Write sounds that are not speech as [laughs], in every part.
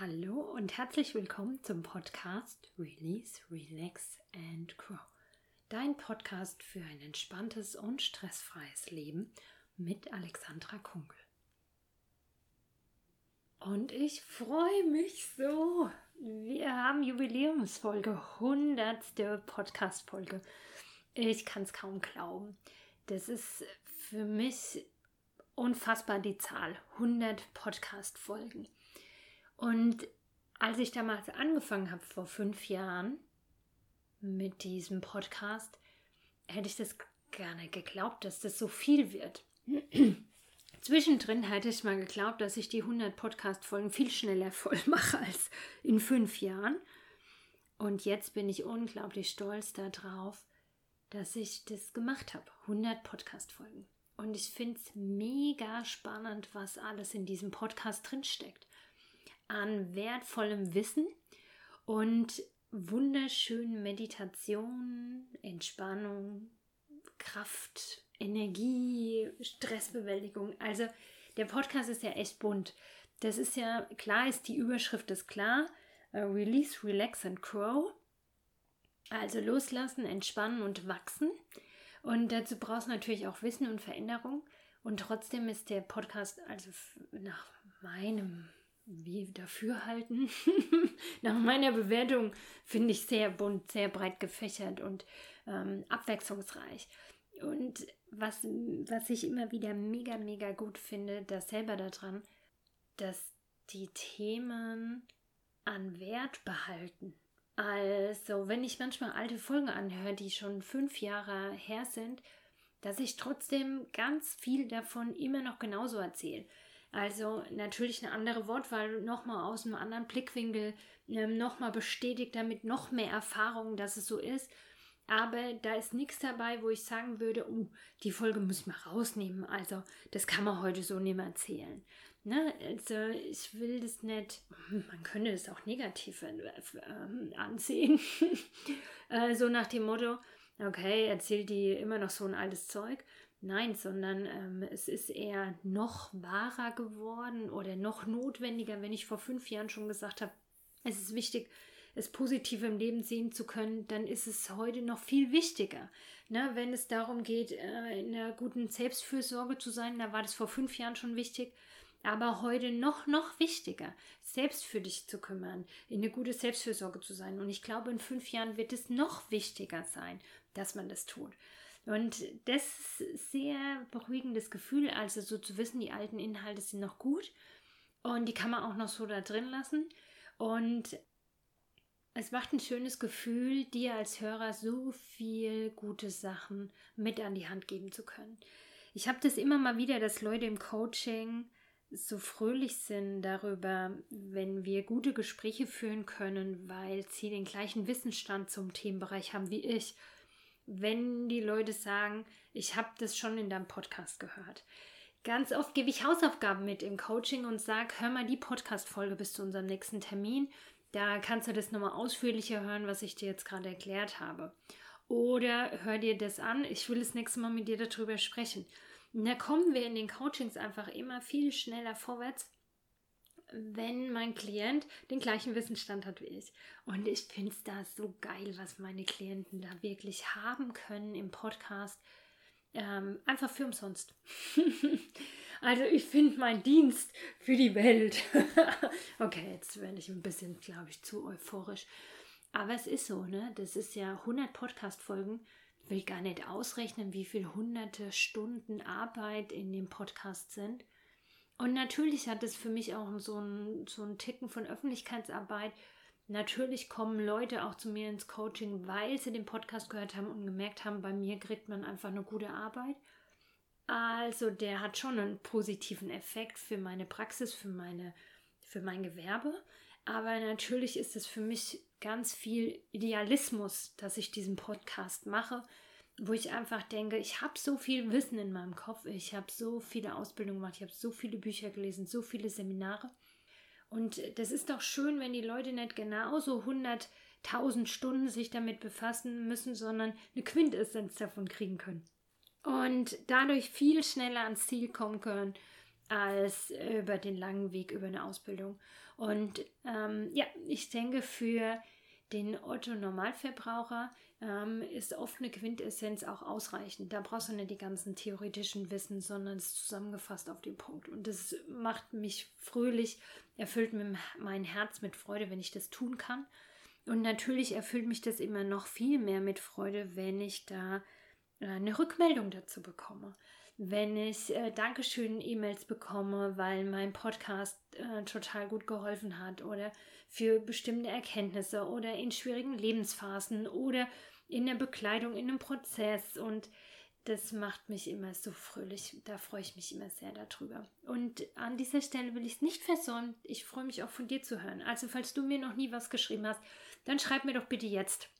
Hallo und herzlich willkommen zum Podcast Release, Relax and Grow. Dein Podcast für ein entspanntes und stressfreies Leben mit Alexandra Kunkel. Und ich freue mich so. Wir haben Jubiläumsfolge, 100. Podcast-Folge. Ich kann es kaum glauben. Das ist für mich unfassbar die Zahl. 100 Podcast-Folgen. Und als ich damals angefangen habe, vor fünf Jahren, mit diesem Podcast, hätte ich das gerne geglaubt, dass das so viel wird. [clears throat] Zwischendrin hätte ich mal geglaubt, dass ich die 100 Podcast-Folgen viel schneller voll mache als in fünf Jahren. Und jetzt bin ich unglaublich stolz darauf, dass ich das gemacht habe. 100 Podcast-Folgen. Und ich finde es mega spannend, was alles in diesem Podcast drinsteckt an wertvollem Wissen und wunderschönen Meditationen, Entspannung, Kraft, Energie, Stressbewältigung. Also der Podcast ist ja echt bunt. Das ist ja klar, ist die Überschrift ist klar. Uh, release, relax and grow. Also loslassen, entspannen und wachsen. Und dazu brauchst du natürlich auch Wissen und Veränderung. Und trotzdem ist der Podcast also nach meinem wie dafür halten. [laughs] Nach meiner Bewertung finde ich sehr bunt, sehr breit gefächert und ähm, abwechslungsreich. Und was, was ich immer wieder mega, mega gut finde, das selber daran, dass die Themen an Wert behalten. Also, wenn ich manchmal alte Folgen anhöre, die schon fünf Jahre her sind, dass ich trotzdem ganz viel davon immer noch genauso erzähle. Also natürlich eine andere Wortwahl, nochmal aus einem anderen Blickwinkel, ähm, nochmal bestätigt damit noch mehr Erfahrung, dass es so ist. Aber da ist nichts dabei, wo ich sagen würde, oh, die Folge müssen wir rausnehmen. Also das kann man heute so nicht mehr erzählen. Ne? Also ich will das nicht, man könnte es auch negativ äh, ansehen. [laughs] äh, so nach dem Motto, okay, erzählt die immer noch so ein altes Zeug. Nein, sondern ähm, es ist eher noch wahrer geworden oder noch notwendiger, wenn ich vor fünf Jahren schon gesagt habe, es ist wichtig, es positiv im Leben sehen zu können, dann ist es heute noch viel wichtiger. Ne, wenn es darum geht, äh, in einer guten Selbstfürsorge zu sein, da war das vor fünf Jahren schon wichtig, aber heute noch, noch wichtiger, selbst für dich zu kümmern, in eine gute Selbstfürsorge zu sein. Und ich glaube, in fünf Jahren wird es noch wichtiger sein, dass man das tut. Und das ist ein sehr beruhigendes Gefühl, also so zu wissen, die alten Inhalte sind noch gut und die kann man auch noch so da drin lassen. Und es macht ein schönes Gefühl, dir als Hörer so viel gute Sachen mit an die Hand geben zu können. Ich habe das immer mal wieder, dass Leute im Coaching so fröhlich sind darüber, wenn wir gute Gespräche führen können, weil sie den gleichen Wissensstand zum Themenbereich haben wie ich wenn die Leute sagen, ich habe das schon in deinem Podcast gehört. Ganz oft gebe ich Hausaufgaben mit im Coaching und sage, hör mal die Podcast-Folge bis zu unserem nächsten Termin. Da kannst du das nochmal ausführlicher hören, was ich dir jetzt gerade erklärt habe. Oder hör dir das an, ich will das nächste Mal mit dir darüber sprechen. Und da kommen wir in den Coachings einfach immer viel schneller vorwärts, wenn mein Klient den gleichen Wissensstand hat wie ich. Und ich finde es da so geil, was meine Klienten da wirklich haben können im Podcast. Ähm, einfach für umsonst. [laughs] also ich finde meinen Dienst für die Welt. [laughs] okay, jetzt werde ich ein bisschen, glaube ich, zu euphorisch. Aber es ist so, ne? Das ist ja 100 Podcast-Folgen. Ich will gar nicht ausrechnen, wie viele hunderte Stunden Arbeit in dem Podcast sind. Und natürlich hat es für mich auch so einen so einen Ticken von Öffentlichkeitsarbeit. Natürlich kommen Leute auch zu mir ins Coaching, weil sie den Podcast gehört haben und gemerkt haben, bei mir kriegt man einfach eine gute Arbeit. Also der hat schon einen positiven Effekt für meine Praxis, für, meine, für mein Gewerbe. Aber natürlich ist es für mich ganz viel Idealismus, dass ich diesen Podcast mache wo ich einfach denke, ich habe so viel Wissen in meinem Kopf, ich habe so viele Ausbildungen gemacht, ich habe so viele Bücher gelesen, so viele Seminare. Und das ist doch schön, wenn die Leute nicht genauso 100.000 Stunden sich damit befassen müssen, sondern eine Quintessenz davon kriegen können. Und dadurch viel schneller ans Ziel kommen können, als über den langen Weg über eine Ausbildung. Und ähm, ja, ich denke, für den Otto Normalverbraucher ähm, ist oft eine Quintessenz auch ausreichend. Da brauchst du nicht die ganzen theoretischen Wissen, sondern es ist zusammengefasst auf den Punkt. Und das macht mich fröhlich, erfüllt mein Herz mit Freude, wenn ich das tun kann. Und natürlich erfüllt mich das immer noch viel mehr mit Freude, wenn ich da äh, eine Rückmeldung dazu bekomme. Wenn ich äh, Dankeschön-E-Mails bekomme, weil mein Podcast äh, total gut geholfen hat oder für bestimmte Erkenntnisse oder in schwierigen Lebensphasen oder in der Bekleidung, in einem Prozess und das macht mich immer so fröhlich. Da freue ich mich immer sehr darüber. Und an dieser Stelle will ich es nicht versäumen. Ich freue mich auch von dir zu hören. Also, falls du mir noch nie was geschrieben hast, dann schreib mir doch bitte jetzt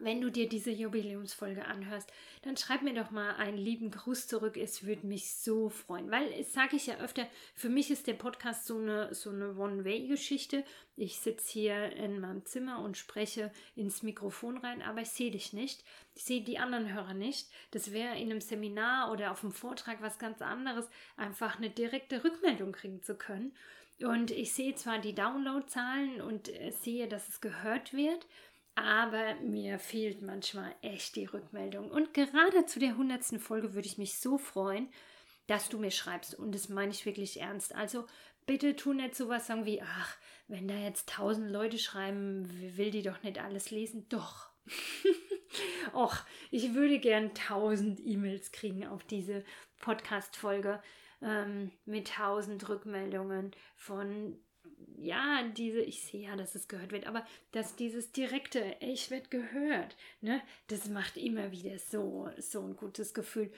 wenn du dir diese Jubiläumsfolge anhörst, dann schreib mir doch mal einen lieben Gruß zurück. Es würde mich so freuen, weil es sage ich ja öfter, für mich ist der Podcast so eine, so eine One-Way-Geschichte. Ich sitze hier in meinem Zimmer und spreche ins Mikrofon rein, aber ich sehe dich nicht. Ich sehe die anderen Hörer nicht. Das wäre in einem Seminar oder auf einem Vortrag was ganz anderes, einfach eine direkte Rückmeldung kriegen zu können. Und ich sehe zwar die Downloadzahlen und äh, sehe, dass es gehört wird, aber mir fehlt manchmal echt die Rückmeldung. Und gerade zu der hundertsten Folge würde ich mich so freuen, dass du mir schreibst. Und das meine ich wirklich ernst. Also bitte tu nicht sowas sagen wie, ach, wenn da jetzt tausend Leute schreiben, will die doch nicht alles lesen. Doch. [laughs] Och, ich würde gern tausend E-Mails kriegen auf diese Podcast-Folge ähm, mit tausend Rückmeldungen von ja, diese, ich sehe ja, dass es gehört wird, aber dass dieses direkte, ich werde gehört, ne, das macht immer wieder so, so ein gutes Gefühl.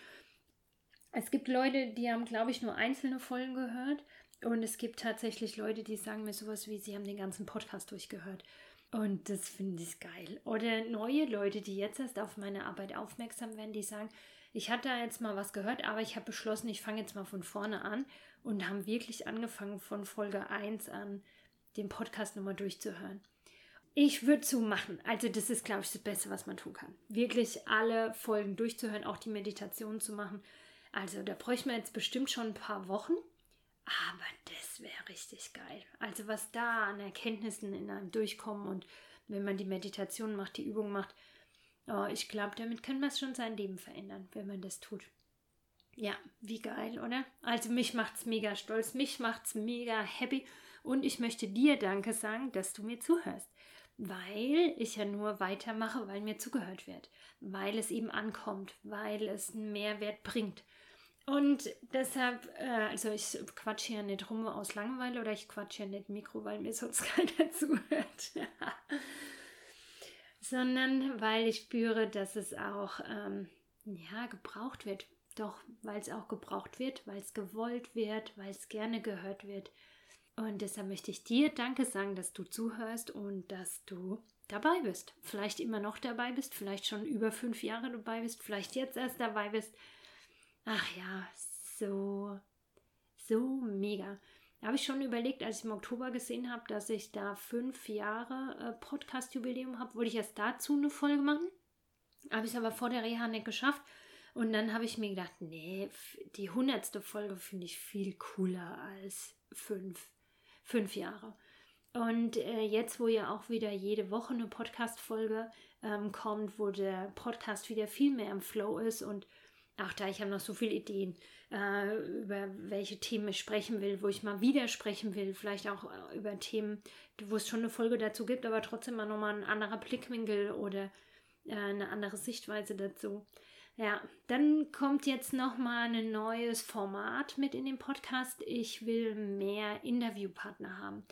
Es gibt Leute, die haben, glaube ich, nur einzelne Folgen gehört und es gibt tatsächlich Leute, die sagen mir sowas wie, sie haben den ganzen Podcast durchgehört. Und das finde ich geil. Oder neue Leute, die jetzt erst auf meine Arbeit aufmerksam werden, die sagen, ich hatte da jetzt mal was gehört, aber ich habe beschlossen, ich fange jetzt mal von vorne an und haben wirklich angefangen von Folge 1 an den Podcast nochmal durchzuhören. Ich würde so machen. Also das ist, glaube ich, das Beste, was man tun kann. Wirklich alle Folgen durchzuhören, auch die Meditation zu machen. Also da bräuchte man jetzt bestimmt schon ein paar Wochen. Aber das wäre richtig geil. Also was da an Erkenntnissen in einem durchkommen und wenn man die Meditation macht, die Übung macht, oh, ich glaube, damit kann man schon sein Leben verändern, wenn man das tut. Ja, wie geil, oder? Also mich macht's mega stolz, mich macht's mega happy und ich möchte dir Danke sagen, dass du mir zuhörst, weil ich ja nur weitermache, weil mir zugehört wird, weil es eben ankommt, weil es einen Mehrwert bringt. Und deshalb, äh, also ich quatsche ja nicht rum aus Langeweile oder ich quatsche ja nicht Mikro, weil mir sonst [laughs] keiner zuhört. [laughs] Sondern weil ich spüre, dass es auch ähm, ja, gebraucht wird. Doch, weil es auch gebraucht wird, weil es gewollt wird, weil es gerne gehört wird. Und deshalb möchte ich dir Danke sagen, dass du zuhörst und dass du dabei bist. Vielleicht immer noch dabei bist, vielleicht schon über fünf Jahre dabei bist, vielleicht jetzt erst dabei bist. Ach ja, so, so mega. Habe ich schon überlegt, als ich im Oktober gesehen habe, dass ich da fünf Jahre äh, Podcast-Jubiläum habe, wollte ich erst dazu eine Folge machen. Habe ich es aber vor der Reha nicht geschafft. Und dann habe ich mir gedacht, nee, die hundertste Folge finde ich viel cooler als fünf, fünf Jahre. Und äh, jetzt, wo ja auch wieder jede Woche eine Podcast-Folge ähm, kommt, wo der Podcast wieder viel mehr im Flow ist und auch da, ich habe noch so viele Ideen, äh, über welche Themen ich sprechen will, wo ich mal wieder sprechen will, vielleicht auch äh, über Themen, wo es schon eine Folge dazu gibt, aber trotzdem mal nochmal ein anderer Blickwinkel oder äh, eine andere Sichtweise dazu. Ja, dann kommt jetzt nochmal ein neues Format mit in den Podcast. Ich will mehr Interviewpartner haben,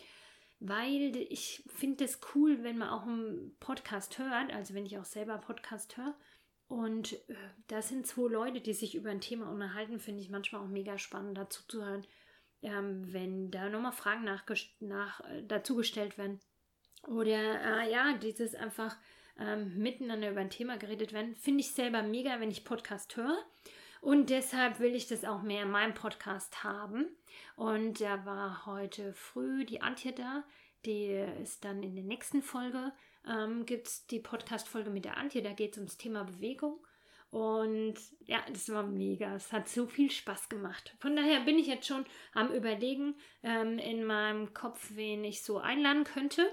weil ich finde es cool, wenn man auch einen Podcast hört, also wenn ich auch selber Podcast höre. Und äh, das sind zwei Leute, die sich über ein Thema unterhalten, finde ich manchmal auch mega spannend dazu zu hören, ähm, wenn da nochmal Fragen nach, nach, äh, dazu gestellt werden. Oder äh, ja, dieses einfach ähm, miteinander über ein Thema geredet werden. Finde ich selber mega, wenn ich Podcast höre. Und deshalb will ich das auch mehr in meinem Podcast haben. Und da war heute früh die Antje da. Die ist dann in der nächsten Folge. Ähm, Gibt es die Podcast-Folge mit der Antje. Da geht es ums Thema Bewegung. Und ja, das war mega. Es hat so viel Spaß gemacht. Von daher bin ich jetzt schon am Überlegen ähm, in meinem Kopf, wen ich so einladen könnte.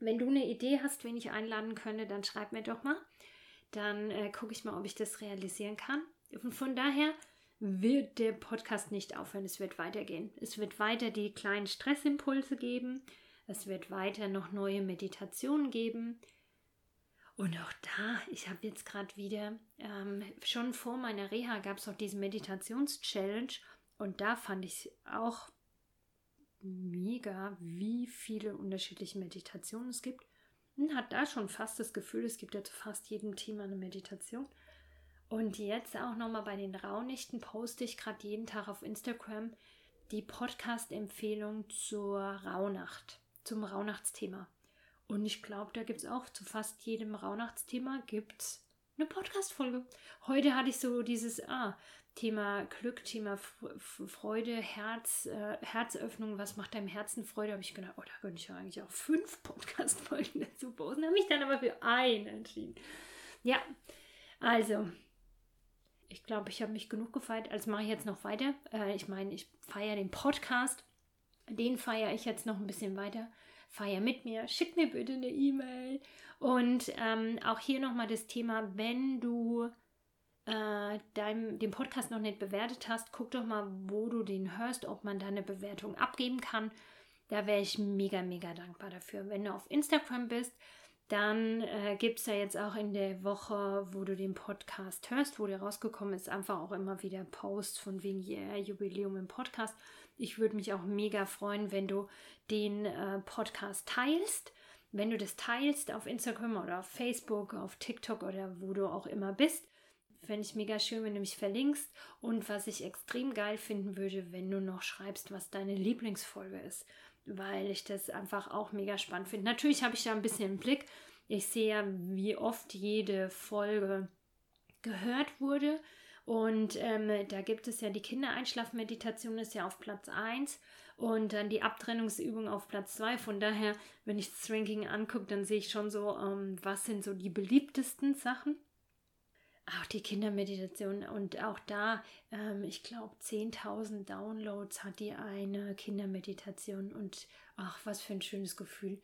Wenn du eine Idee hast, wen ich einladen könnte, dann schreib mir doch mal. Dann äh, gucke ich mal, ob ich das realisieren kann. Und von daher wird der Podcast nicht aufhören. Es wird weitergehen. Es wird weiter die kleinen Stressimpulse geben. Es wird weiter noch neue Meditationen geben. Und auch da, ich habe jetzt gerade wieder, ähm, schon vor meiner Reha gab es auch diese Meditations-Challenge. Und da fand ich auch mega, wie viele unterschiedliche Meditationen es gibt. Und hat da schon fast das Gefühl, es gibt ja zu fast jedem Thema eine Meditation. Und jetzt auch nochmal bei den Raunichten poste ich gerade jeden Tag auf Instagram die Podcast-Empfehlung zur Rauhnacht, zum Rauhnachtsthema. Und ich glaube, da gibt es auch zu fast jedem Rauhnachtsthema gibt's eine Podcast-Folge. Heute hatte ich so dieses ah, Thema Glück, Thema Freude, Herz, äh, Herzöffnung, was macht deinem Herzen Freude? Habe ich gedacht, oh, da könnte ich ja eigentlich auch fünf [laughs] Podcast-Folgen dazu posten. Habe mich dann aber für einen entschieden. Ja, also, ich glaube, ich habe mich genug gefeiert. Also mache ich jetzt noch weiter. Äh, ich meine, ich feiere den Podcast. Den feiere ich jetzt noch ein bisschen weiter. Feier mit mir. Schick mir bitte eine E-Mail. Und ähm, auch hier nochmal das Thema, wenn du äh, dein, den Podcast noch nicht bewertet hast, guck doch mal, wo du den hörst, ob man da eine Bewertung abgeben kann. Da wäre ich mega, mega dankbar dafür. Wenn du auf Instagram bist, dann äh, gibt es ja jetzt auch in der Woche, wo du den Podcast hörst, wo der rausgekommen ist, einfach auch immer wieder Posts von wegen yeah, Jubiläum im Podcast. Ich würde mich auch mega freuen, wenn du den äh, Podcast teilst. Wenn du das teilst auf Instagram oder auf Facebook, auf TikTok oder wo du auch immer bist, fände ich mega schön, wenn du mich verlinkst. Und was ich extrem geil finden würde, wenn du noch schreibst, was deine Lieblingsfolge ist weil ich das einfach auch mega spannend finde. Natürlich habe ich da ein bisschen Blick. Ich sehe ja, wie oft jede Folge gehört wurde. Und ähm, da gibt es ja die Kindereinschlafmeditation, ist ja auf Platz 1 und dann die Abtrennungsübung auf Platz 2. Von daher, wenn ich das Ranking angucke, dann sehe ich schon so, ähm, was sind so die beliebtesten Sachen. Auch die Kindermeditation und auch da, ähm, ich glaube, 10.000 Downloads hat die eine Kindermeditation und ach, was für ein schönes Gefühl,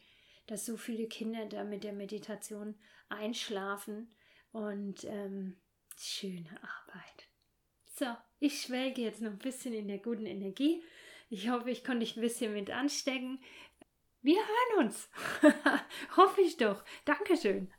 dass so viele Kinder da mit der Meditation einschlafen und ähm, schöne Arbeit. So, ich schwelge jetzt noch ein bisschen in der guten Energie. Ich hoffe, ich konnte dich ein bisschen mit anstecken. Wir hören uns. [laughs] hoffe ich doch. Dankeschön.